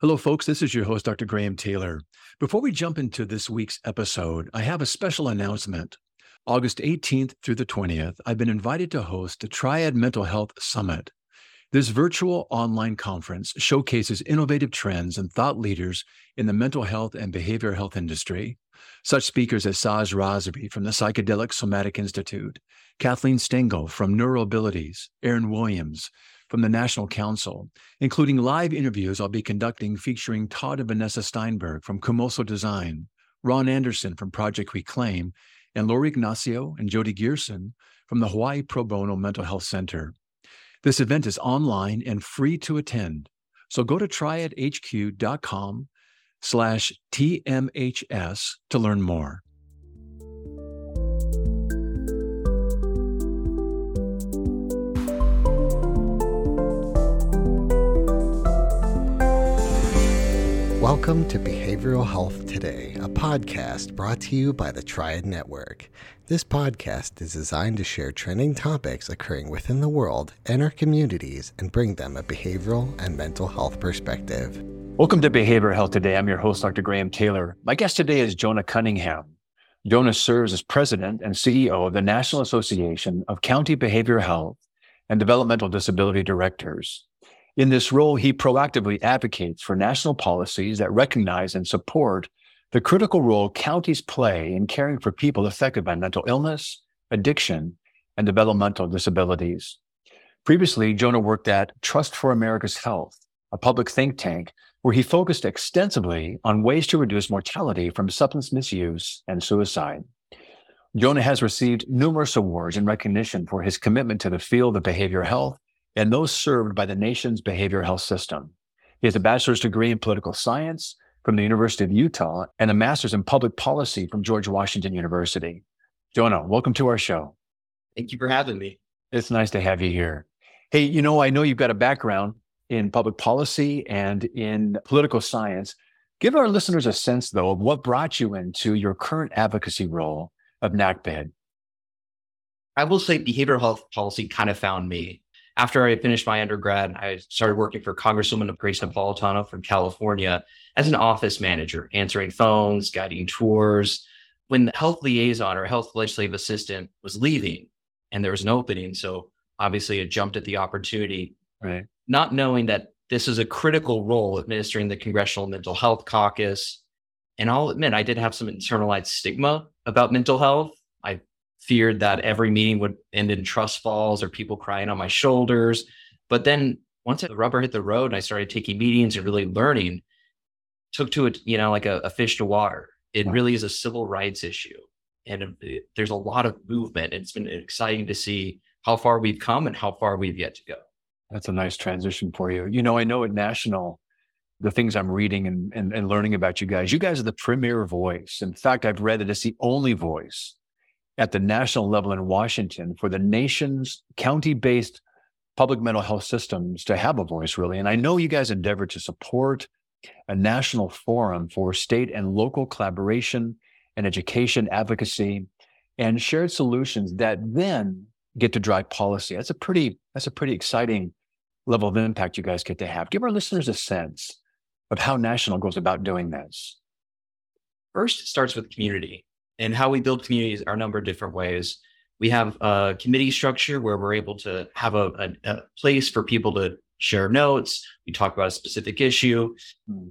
Hello, folks. This is your host, Dr. Graham Taylor. Before we jump into this week's episode, I have a special announcement. August 18th through the 20th, I've been invited to host the Triad Mental Health Summit. This virtual online conference showcases innovative trends and thought leaders in the mental health and behavioral health industry. Such speakers as Saj Razvi from the Psychedelic Somatic Institute, Kathleen Stengel from Neuroabilities, Aaron Williams from the National Council, including live interviews I'll be conducting featuring Todd and Vanessa Steinberg from Kumoso Design, Ron Anderson from Project Reclaim, and Lori Ignacio and Jody Gearson from the Hawaii Pro Bono Mental Health Center. This event is online and free to attend. So go to triadhq.com slash TMHS to learn more. Welcome to Behavioral Health Today, a podcast brought to you by the Triad Network. This podcast is designed to share trending topics occurring within the world and our communities and bring them a behavioral and mental health perspective. Welcome to Behavioral Health Today. I'm your host, Dr. Graham Taylor. My guest today is Jonah Cunningham. Jonah serves as president and CEO of the National Association of County Behavioral Health and Developmental Disability Directors. In this role, he proactively advocates for national policies that recognize and support the critical role counties play in caring for people affected by mental illness, addiction, and developmental disabilities. Previously, Jonah worked at Trust for America's Health, a public think tank where he focused extensively on ways to reduce mortality from substance misuse and suicide. Jonah has received numerous awards in recognition for his commitment to the field of behavioral health and those served by the nation's behavioral health system. He has a bachelor's degree in political science from the University of Utah and a master's in public policy from George Washington University. Jonah, welcome to our show. Thank you for having me. It's nice to have you here. Hey, you know, I know you've got a background in public policy and in political science. Give our listeners a sense, though, of what brought you into your current advocacy role of NACBED. I will say behavioral health policy kind of found me after I finished my undergrad, I started working for Congresswoman Grace Napolitano from California as an office manager, answering phones, guiding tours. When the health liaison or health legislative assistant was leaving and there was an opening, so obviously I jumped at the opportunity, right? Not knowing that this is a critical role administering the Congressional Mental Health Caucus. And I'll admit, I did have some internalized stigma about mental health. I feared that every meeting would end in trust falls or people crying on my shoulders. But then once the rubber hit the road and I started taking meetings and really learning, took to it, you know, like a, a fish to water. It really is a civil rights issue. And it, there's a lot of movement. It's been exciting to see how far we've come and how far we've yet to go. That's a nice transition for you. You know, I know at National, the things I'm reading and, and, and learning about you guys, you guys are the premier voice. In fact, I've read that it's the only voice at the national level in Washington for the nation's county based public mental health systems to have a voice, really. And I know you guys endeavor to support a national forum for state and local collaboration and education advocacy and shared solutions that then get to drive policy. That's a pretty that's a pretty exciting level of impact you guys get to have. Give our listeners a sense of how national goes about doing this. First, it starts with community and how we build communities are a number of different ways. We have a committee structure where we're able to have a, a, a place for people to share notes. We talk about a specific issue.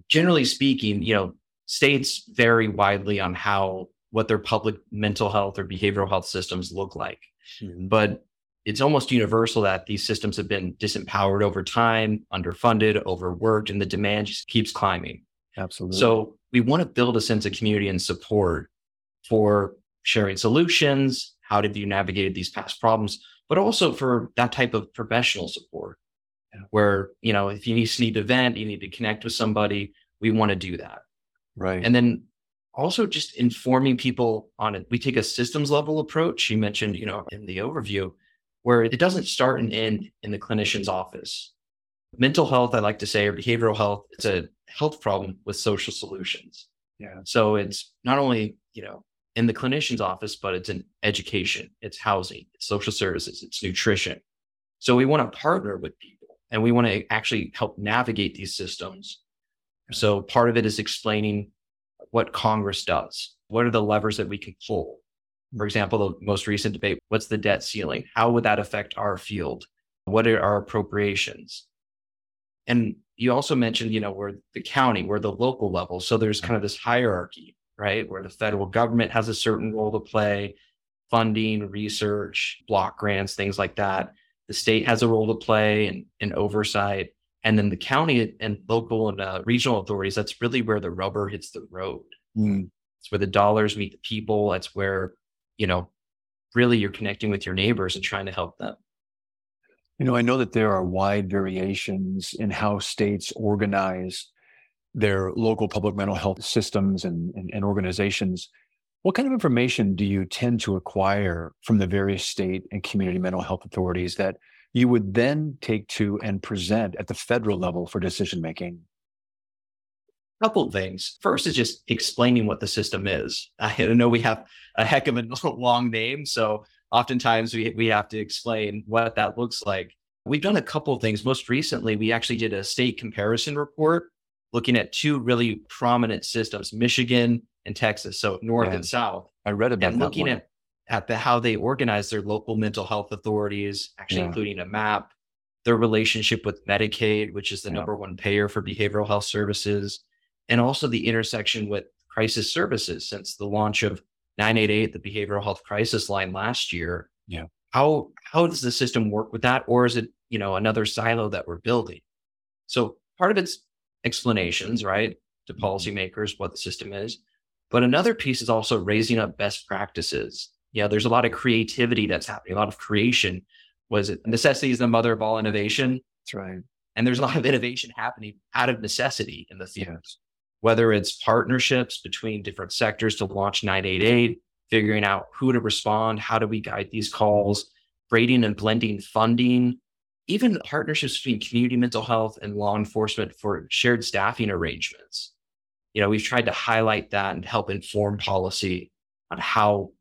Generally speaking, you know, states vary widely on how what their public mental health or behavioral health systems look like. Mm-hmm. But it's almost universal that these systems have been disempowered over time, underfunded, overworked, and the demand just keeps climbing. Absolutely. So we want to build a sense of community and support for sharing solutions. How did you navigate these past problems? But also for that type of professional support where, you know, if you need to need to vent, you need to connect with somebody, we want to do that. Right. And then also just informing people on it. We take a systems level approach. You mentioned, you know, in the overview, where it doesn't start and end in the clinician's office. Mental health, I like to say, or behavioral health, it's a health problem with social solutions. Yeah. So it's not only, you know, in the clinician's office, but it's in education, it's housing, it's social services, it's nutrition. So we want to partner with people and we want to actually help navigate these systems So part of it is explaining what Congress does. What are the levers that we can pull? For example, the most recent debate what's the debt ceiling? How would that affect our field? What are our appropriations? And you also mentioned, you know, we're the county, we're the local level. So there's kind of this hierarchy, right? Where the federal government has a certain role to play, funding, research, block grants, things like that. The state has a role to play and in, in oversight. And then the county and local and uh, regional authorities, that's really where the rubber hits the road. Mm. It's where the dollars meet the people. That's where, you know, really you're connecting with your neighbors and trying to help them. You know, I know that there are wide variations in how states organize their local public mental health systems and, and, and, organizations. What kind of information do you tend to acquire from the various state and community mental health authorities that you would then take to and present at the federal level for decision making? A couple things. First is just explaining what the system is. I know we have a heck of a long name, so oftentimes we, we have to explain what that looks like. We've done a couple things. Most recently, we actually did a state comparison report looking at two really prominent systems, Michigan and Texas, so north yeah. and south. I read about and looking at at the how they organize their local mental health authorities, actually yeah. including a map, their relationship with Medicaid, which is the yeah. number one payer for behavioral health services, and also the intersection with crisis services since the launch of 988, the behavioral health crisis line last year. Yeah. How how does the system work with that? Or is it, you know, another silo that we're building? So part of it's explanations, right? To mm-hmm. policymakers, what the system is. But another piece is also raising up best practices. Yeah, there's a lot of creativity that's happening, a lot of creation. Was it necessity is the mother of all innovation? That's right. And there's a lot of innovation happening out of necessity in the field. Yes whether it's partnerships between different sectors to launch 988, figuring out who to respond, how do we guide these calls, braiding and blending funding, even partnerships between community mental health and law enforcement for shared staffing arrangements. You know, we've tried to highlight that and help inform policy on how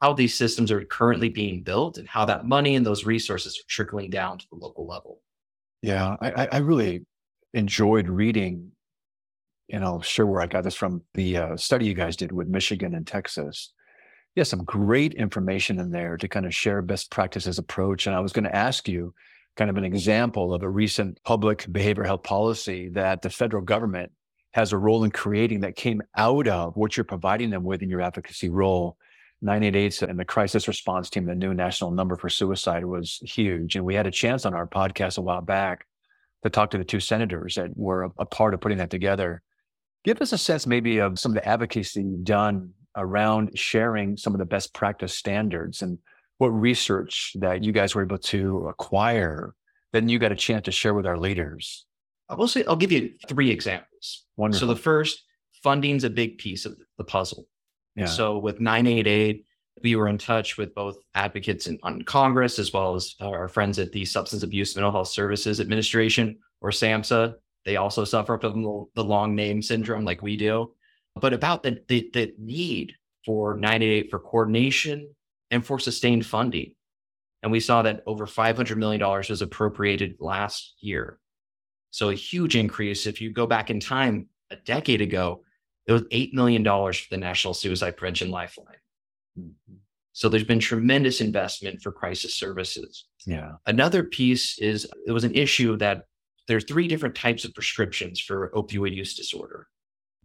how these systems are currently being built and how that money and those resources are trickling down to the local level. Yeah, I, I really enjoyed reading and I'll share where I got this from the uh, study you guys did with Michigan and Texas. Yeah, some great information in there to kind of share best practices approach. And I was going to ask you kind of an example of a recent public behavioral health policy that the federal government has a role in creating that came out of what you're providing them with in your advocacy role. 988 and the crisis response team, the new national number for suicide was huge. And we had a chance on our podcast a while back to talk to the two senators that were a part of putting that together. Give us a sense maybe of some of the advocacy you've done around sharing some of the best practice standards and what research that you guys were able to acquire then you got a chance to share with our leaders. I will say I'll give you three examples. Wonderful. So the first, funding's a big piece of the puzzle. Yeah. So with 988, we were in touch with both advocates in, on Congress as well as our friends at the Substance Abuse Mental Health Services Administration or SAMHSA they also suffer from the long name syndrome like we do. But about the, the, the need for 988 for coordination and for sustained funding. And we saw that over $500 million was appropriated last year. So a huge increase. If you go back in time a decade ago, it was $8 million for the National Suicide Prevention Lifeline. Mm-hmm. So there's been tremendous investment for crisis services. Yeah. Another piece is it was an issue that there are three different types of prescriptions for opioid use disorder.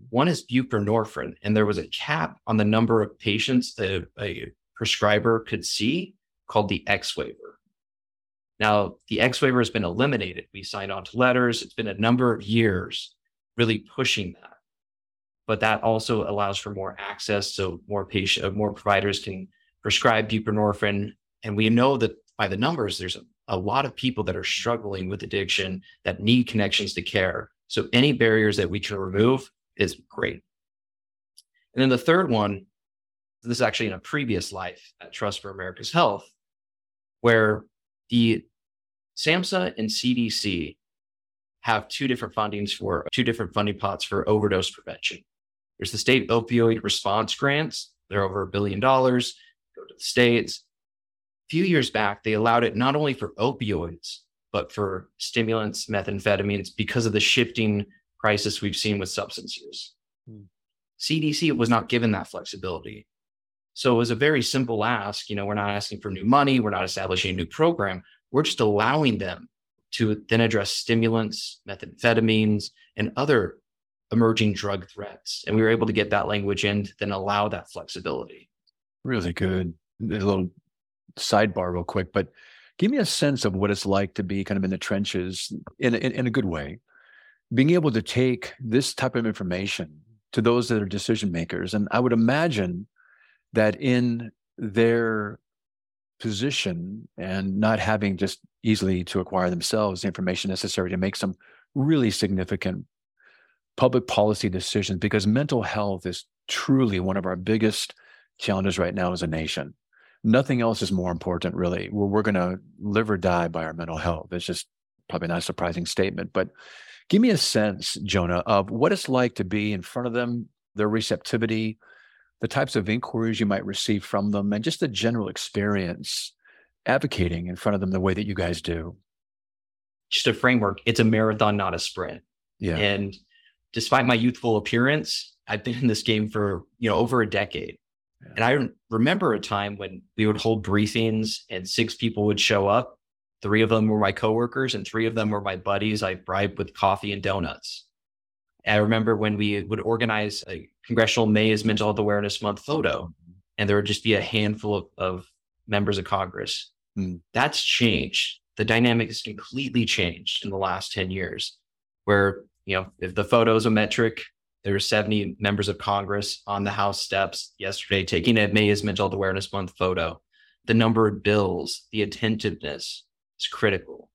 One is buprenorphine, and there was a cap on the number of patients that a prescriber could see called the X waiver. Now, the X waiver has been eliminated. We signed on to letters. It's been a number of years really pushing that. But that also allows for more access so more patient, uh, more providers can prescribe buprenorphine. And we know that by the numbers, there's a a lot of people that are struggling with addiction that need connections to care. So any barriers that we can remove is great. And then the third one, this is actually in a previous life at Trust for America's Health, where the SAMHSA and CDC have two different fundings for two different funding pots for overdose prevention. There's the state opioid response grants. They're over a billion dollars, go to the states A few years back, they allowed it not only for opioids, but for stimulants, methamphetamines, because of the shifting crisis we've seen with substance use. Hmm. CDC was not given that flexibility. So it was a very simple ask. You know, we're not asking for new money, we're not establishing a new program. We're just allowing them to then address stimulants, methamphetamines, and other emerging drug threats. And we were able to get that language in to then allow that flexibility. Really good. A little sidebar, real quick, but give me a sense of what it's like to be kind of in the trenches in, in, in a good way, being able to take this type of information to those that are decision makers. And I would imagine that in their position and not having just easily to acquire themselves the information necessary to make some really significant public policy decisions because mental health is truly one of our biggest challenges right now as a nation. Nothing else is more important, really. We're, we're going to live or die by our mental health. It's just probably not a surprising statement, but give me a sense, Jonah, of what it's like to be in front of them, their receptivity, the types of inquiries you might receive from them, and just the general experience advocating in front of them the way that you guys do. Just a framework. It's a marathon, not a sprint. Yeah. And despite my youthful appearance, I've been in this game for you know over a decade. Yeah. And I remember a time when we would hold briefings and six people would show up. Three of them were my coworkers and three of them were my buddies I bribed with coffee and donuts. I remember when we would organize a Congressional May is Mental Health Awareness Month photo, and there would just be a handful of, of members of Congress. Mm. That's changed. The dynamic has completely changed in the last 10 years, where, you know, if the photo is a metric, there were 70 members of Congress on the House steps yesterday taking a May is Mental Health Awareness Month photo. The number of bills, the attentiveness is critical.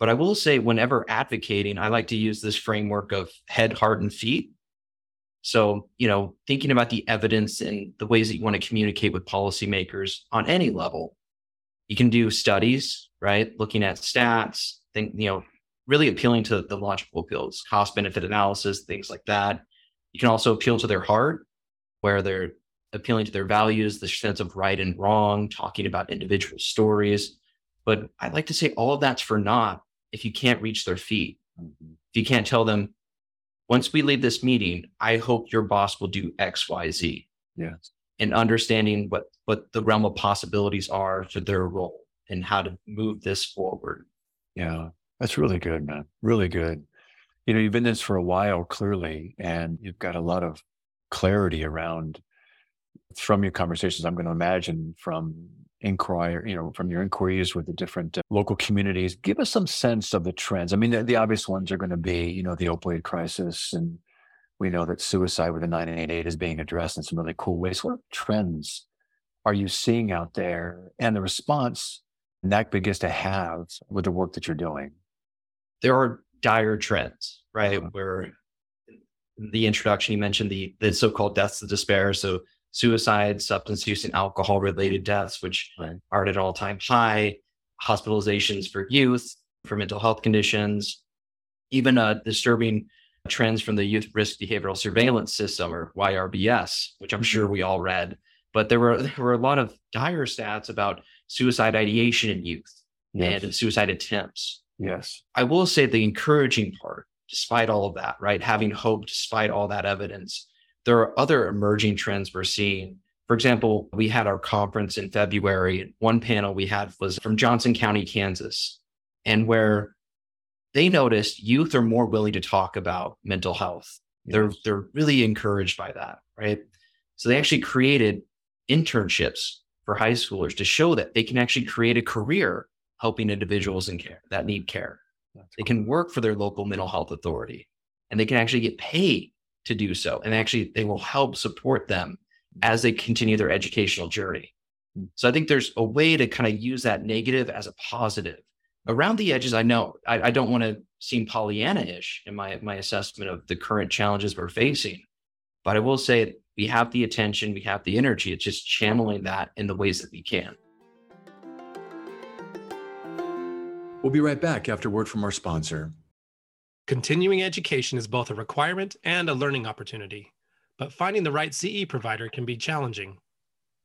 But I will say, whenever advocating, I like to use this framework of head, heart, and feet. So, you know, thinking about the evidence and the ways that you want to communicate with policymakers on any level. You can do studies, right? Looking at stats, think, you know, really appealing to the logical appeals, cost benefit analysis, things like that. You can also appeal to their heart, where they're appealing to their values, the sense of right and wrong, talking about individual stories. But I like to say all of that's for naught if you can't reach their feet, mm-hmm. if you can't tell them, once we leave this meeting, I hope your boss will do X, Y, Z. Yes. And understanding what what the realm of possibilities are for their role and how to move this forward. Yeah, that's really good, man. Really good. You know, you've been this for a while, clearly, and you've got a lot of clarity around from your conversations. I'm going to imagine from inquire, you know, from your inquiries with the different uh, local communities, give us some sense of the trends. I mean, the, the obvious ones are going to be, you know, the opioid crisis, and we know that suicide with the 988 is being addressed in some really cool ways. What trends are you seeing out there, and the response NAC begins to have with the work that you're doing? There are dire trends, right? Uh-huh. Where the introduction, you mentioned the the so-called deaths of despair. So suicide, substance use, and alcohol related deaths, which right. are at an all time high, hospitalizations for youth, for mental health conditions, even uh, disturbing trends from the Youth Risk Behavioral Surveillance System or YRBS, which I'm sure mm-hmm. we all read. But there were there were a lot of dire stats about suicide ideation in youth yes. and suicide attempts. Yes. I will say the encouraging part, despite all of that, right? Having hope despite all that evidence, there are other emerging trends we're seeing. For example, we had our conference in February. One panel we had was from Johnson County, Kansas, and where they noticed youth are more willing to talk about mental health. Yes. They're they're really encouraged by that, right? So they actually created internships for high schoolers to show that they can actually create a career helping individuals in care that need care. That's they cool. can work for their local mental health authority and they can actually get paid to do so. And actually, they will help support them as they continue their educational journey. So I think there's a way to kind of use that negative as a positive. Around the edges, I know I, I don't want to seem Pollyanna-ish in my my assessment of the current challenges we're facing, but I will say we have the attention, we have the energy. It's just channeling that in the ways that we can. We'll be right back after word from our sponsor. Continuing education is both a requirement and a learning opportunity, but finding the right CE provider can be challenging.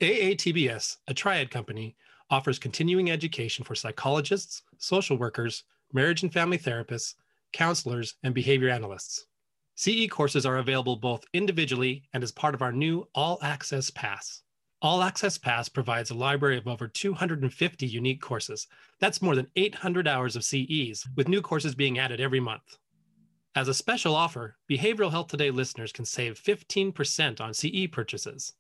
AATBS, a triad company, offers continuing education for psychologists, social workers, marriage and family therapists, counselors, and behavior analysts. CE courses are available both individually and as part of our new All Access Pass. All Access Pass provides a library of over 250 unique courses. That's more than 800 hours of CEs, with new courses being added every month. As a special offer, Behavioral Health Today listeners can save 15% on CE purchases.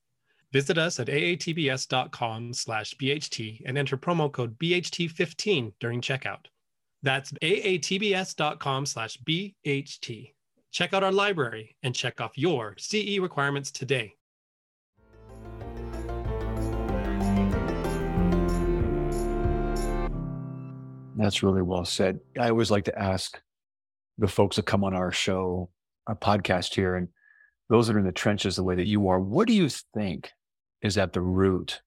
Visit us at aatbs.com slash BHT and enter promo code BHT15 during checkout. That's aatbs.com slash BHT. Check out our library and check off your CE requirements today. That's really well said. I always like to ask the folks that come on our show, our podcast here, and those that are in the trenches the way that you are, what do you think is at the root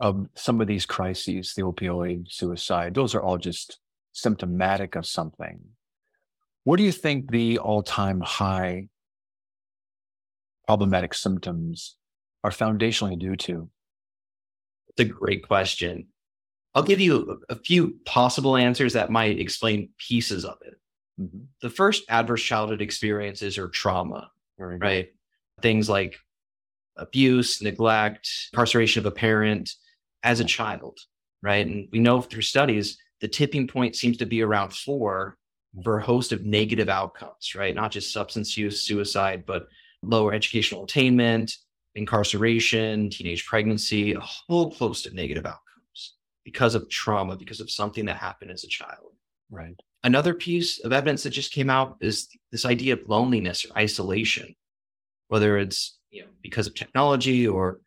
of some of these crises, the opioid, suicide? Those are all just symptomatic of something. What do you think the all time high problematic symptoms are foundationally due to? It's a great question. I'll give you a, few possible answers that might explain pieces of it. Mm-hmm. The first adverse childhood experiences are trauma, right? Things like abuse, neglect, incarceration of a parent as a child, right? And we know through studies, the tipping point seems to be around four for a host of negative outcomes, right? Not just substance use, suicide, but lower educational attainment, incarceration, teenage pregnancy, a whole host of negative outcomes because of trauma, because of something that happened as a child. Right. Another piece of evidence that just came out is this idea of loneliness or isolation, whether it's you know because of technology or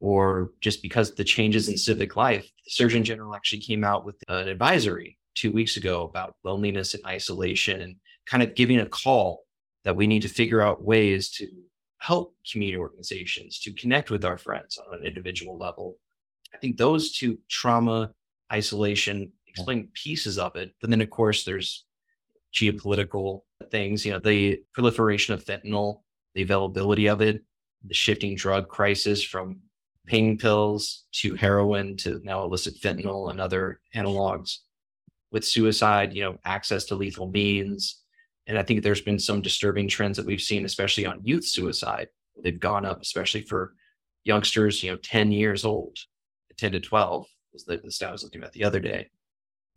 or just because of the changes in civic life. The Surgeon General actually came out with an advisory two weeks ago about loneliness and isolation and kind of giving a call that we need to figure out ways to help community organizations to connect with our friends on an individual level. I think those two trauma, isolation, explain pieces of it. But then, of course, there's geopolitical things, you know, the proliferation of fentanyl, the availability of it, the shifting drug crisis from pain pills to heroin to now illicit fentanyl and other analogs. With suicide, you know, access to lethal means. And I think there's been some disturbing trends that we've seen, especially on youth suicide. They've gone up, especially for youngsters, you know, 10 years old, 10 to 12 was the, the stat I was looking at the other day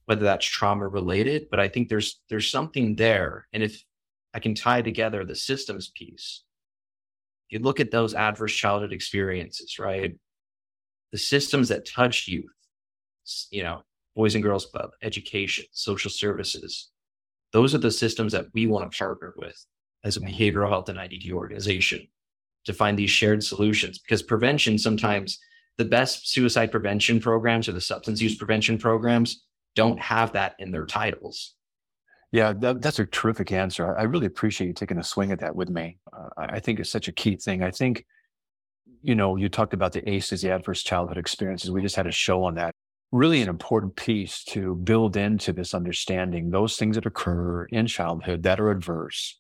whether that's trauma related, but I think there's there's something there. And if I can tie together the systems piece, you look at those adverse childhood experiences, right? The systems that touch youth, you know, Boys and Girls Club, education, social services, those are the systems that we want to partner with as a behavioral health and idd organization to find these shared solutions because prevention sometimes the best suicide prevention programs or the substance use prevention programs don't have that in their titles. Yeah, that, that's a terrific answer. I really appreciate you taking a swing at that with me. Uh, I think it's such a key thing. I think, you know, you talked about the ACEs, the adverse childhood experiences. We just had a show on that. Really an important piece to build into this understanding those things that occur in childhood that are adverse,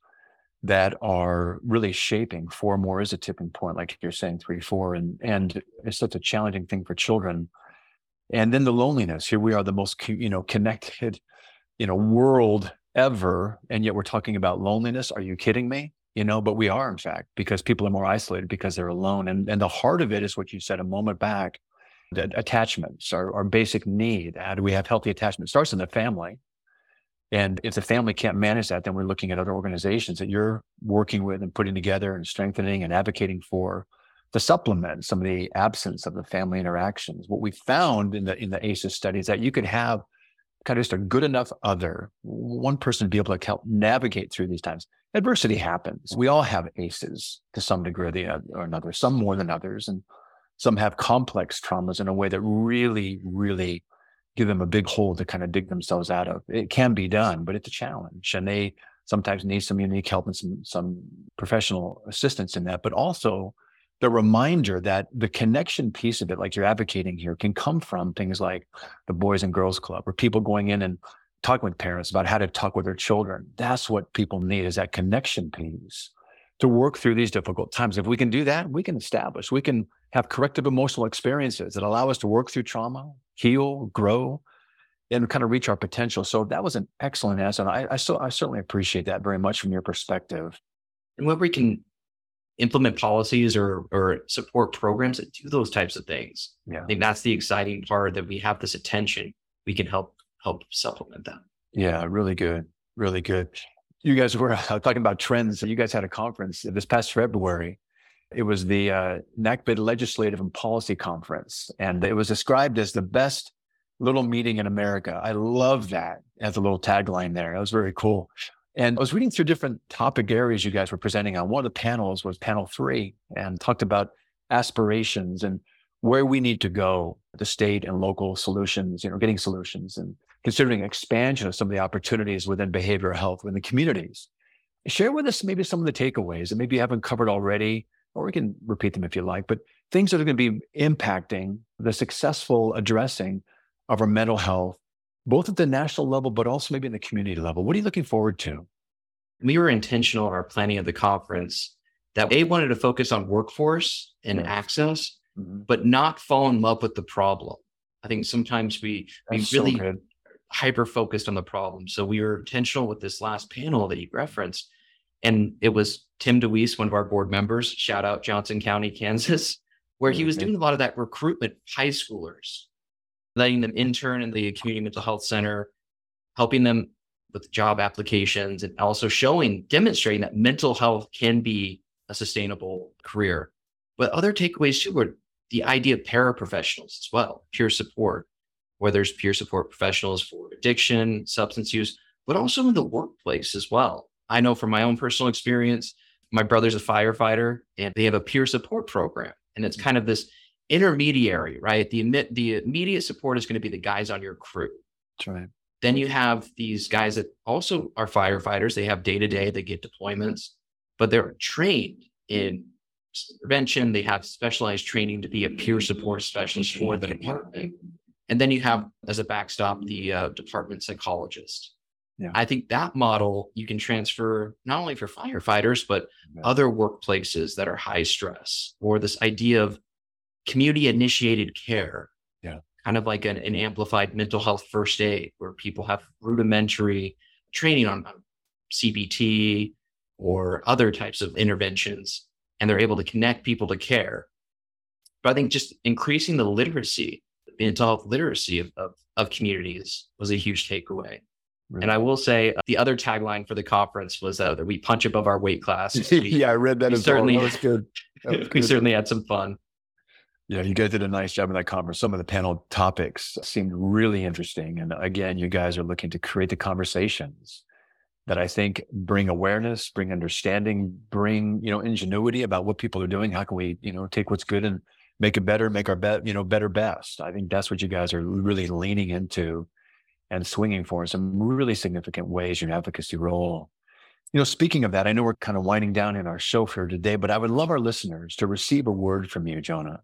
that are really shaping four more is a tipping point, like you're saying, three, four. And, and it's such a challenging thing for children and then the loneliness here we are the most you know connected you know world ever and yet we're talking about loneliness. Are you kidding me? You know but we are in fact because people are more isolated because they're alone. And and the heart of it is what you said a moment back attachments our, our basic need. How do we have healthy attachment? It starts in the family. And if the family can't manage that then we're looking at other organizations that you're working with and putting together and strengthening and advocating for to supplement some of the absence of the family interactions. What we found in the in the ACEs study is that you could have kind of just a good enough other, one person to be able to help navigate through these times. Adversity happens. We all have ACEs to some degree or another, some more than others, and some have complex traumas in a way that really, really give them a big hole to kind of dig themselves out of. It can be done, but it's a challenge, and they sometimes need some unique help and some some professional assistance in that. But also the reminder that the connection piece of it, like you're advocating here, can come from things like the Boys and Girls Club or people going in and talking with parents about how to talk with their children. That's what people need is that connection piece to work through these difficult times. If we can do that, we can establish, we can have corrective emotional experiences that allow us to work through trauma, heal, grow, and kind of reach our potential. So that was an excellent answer. And I, I, so, I certainly appreciate that very much from your perspective. and where we can implement policies or or support programs that do those types of things. Yeah. I think that's the exciting part that we have this attention. We can help help supplement that. Yeah, really good. Really good. You guys were uh, talking about trends. You guys had a conference this past February. It was the uh, NACBID Legislative and Policy Conference, and it was described as the best little meeting in America. I love that as a little tagline there. That was very cool. And I was reading through different topic areas you guys were presenting on. One of the panels was panel three and talked about aspirations and where we need to go, the state and local solutions, you know, getting solutions and considering expansion of some of the opportunities within behavioral health within the communities. Share with us maybe some of the takeaways that maybe you haven't covered already, or we can repeat them if you like, but things that are going to be impacting the successful addressing of our mental health, both at the national level, but also maybe in the community level. What are you looking forward to? We were intentional in our planning of the conference that A wanted to focus on workforce and Yes. access, Mhm. but not fall in love with the problem. I think sometimes we we That's so really good. hyper focused on the problem. So we were intentional with this last panel that you referenced. And it was Tim DeWeese, one of our board members, shout out Johnson County, Kansas, where he was doing a lot of that recruitment, high schoolers, letting them intern in the community mental health center, helping them with job applications, and also showing, demonstrating that mental health can be a sustainable career. But other takeaways too were the idea of paraprofessionals as well, peer support, where there's peer support professionals for addiction, substance use, but also in the workplace as well. I know from my own personal experience, my brother's a firefighter and they have a peer support program. And it's mm. kind of this intermediary, right? The, imme- the immediate support is going to be the guys on your crew. That's right. Then you have these guys that also are firefighters. They have day to day, they get deployments, but they're trained in prevention. They have specialized training to be a peer support specialist for the department. And then you have, as a backstop, the uh, department psychologist. Yeah. I think that model you can transfer not only for firefighters, but Yeah. other workplaces that are high stress, or this idea of community initiated care. Yeah. Kind of like an, an amplified mental health first aid, where people have rudimentary training on on CBT or other types of interventions, and they're able to connect people to care. But I think just increasing the literacy, the mental health literacy of, of, of communities was a huge takeaway. Really. And I will say uh, the other tagline for the conference was uh, that we punch above our weight class. We- yeah, I read that as certainly- well. That was good. That was we good. certainly had some fun. Yeah, you guys did a nice job in that conference. Some of the panel topics seemed really interesting. And again, you guys are looking to create the conversations that I think bring awareness, bring understanding, bring, you know, ingenuity about what people are doing. How can we, you know, take what's good and make it better, make our bet, you know, better best. I think that's what you guys are really leaning into and swinging for in some really significant ways, your advocacy role. You know, speaking of that, I know we're kind of winding down in our show here today, but I would love our listeners to receive a word from you, Jonah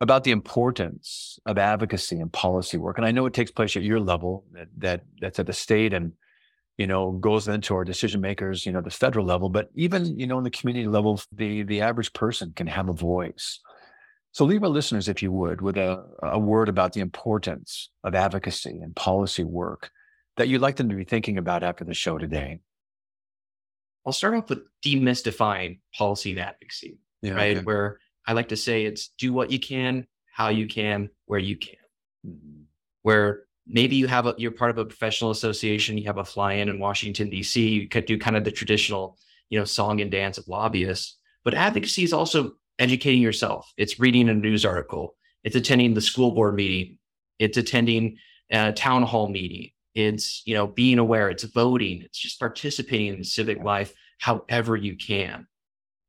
about the importance of advocacy and policy work. And I know it takes place at your level that, that that's at the state and, you know, goes into our decision makers, you know, the federal level, but even, you know, in the community level, the, the average person can have a voice. So leave our listeners, if you would, with a, a word about the importance of advocacy and policy work that you'd like them to be thinking about after the show today. I'll start off with demystifying policy and advocacy, Yeah. right? Where I like to say it's do what you can, how you can, where you can. Mhm. Where maybe you have a, you're part of a professional association, you have a fly-in in Washington D.C. You could do kind of the traditional, you know, song and dance of lobbyists. But advocacy is also educating yourself. It's reading a news article. It's attending the school board meeting. It's attending a town hall meeting. It's you know being aware. It's voting. It's just participating in civic life however you can,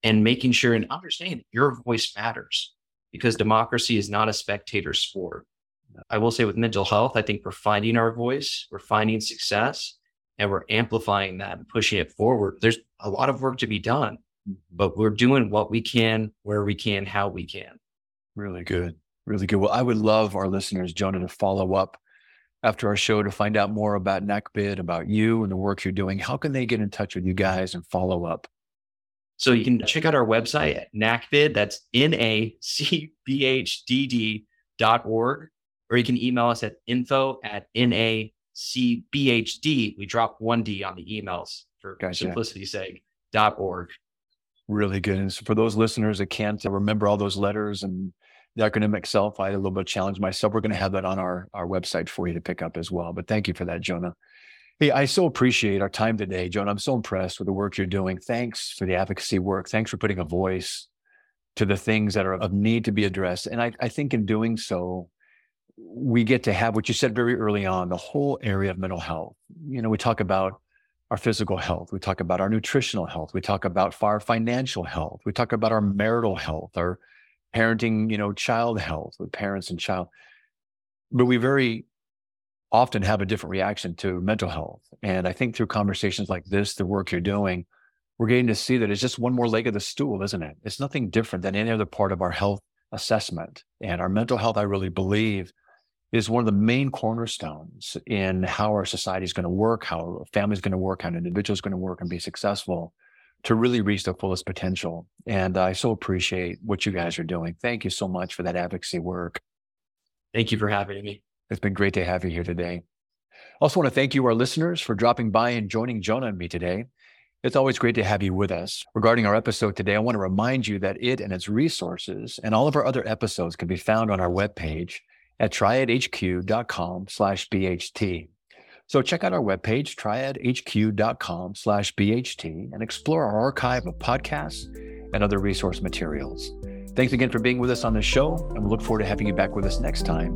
and making sure and understanding your voice matters because democracy is not a spectator sport. I will say with mental health, I think we're finding our voice, we're finding success, and we're amplifying that and pushing it forward. There's a lot of work to be done, mm-hmm. but we're doing what we can, where we can, how we can. Really good. Really good. Well, I would love our listeners, Jonah, to follow up after our show to find out more about NACBID, about you and the work you're doing. How can they get in touch with you guys and follow up? So you can check out our website at NACBID, that's N A C B H D D dot org, or you can email us at info at NACBHD. We drop one D on the emails for Gotcha. simplicity's sake, dot org. Really good. And so for those listeners that can't uh, remember all those letters and the acronym itself, I had a little bit of challenge myself. We're going to have that on our, our website for you to pick up as well. But thank you for that, Jonah. Hey, I so appreciate our time today, Jonah. I'm so impressed with the work you're doing. Thanks for the advocacy work. Thanks for putting a voice to the things that are of need to be addressed. And I, I think in doing so, we get to have what you said very early on the whole area of mental health. You know, we talk about our physical health. We talk about our nutritional health. We talk about our financial health. We talk about our marital health, our parenting, you know, child health with parents and child. But we very often have a different reaction to mental health. And I think through conversations like this, the work you're doing, we're getting to see that it's just one more leg of the stool, isn't it? It's nothing different than any other part of our health assessment. And our mental health, I really believe, is one of the main cornerstones in how our society is going to work, how a family is going to work, how an individual is going to work and be successful to really reach their fullest potential. And I so appreciate what you guys are doing. Thank you so much for that advocacy work. Thank you for having me. It's been great to have you here today. I also want to thank you, our listeners, for dropping by and joining Jonah and me today. It's always great to have you with us. Regarding our episode today, I want to remind you that it and its resources and all of our other episodes can be found on our webpage at triadhq.com slash BHT. So check out our webpage, triadhq.com slash BHT, and explore our archive of podcasts and other resource materials. Thanks again for being with us on the show, and we look forward to having you back with us next time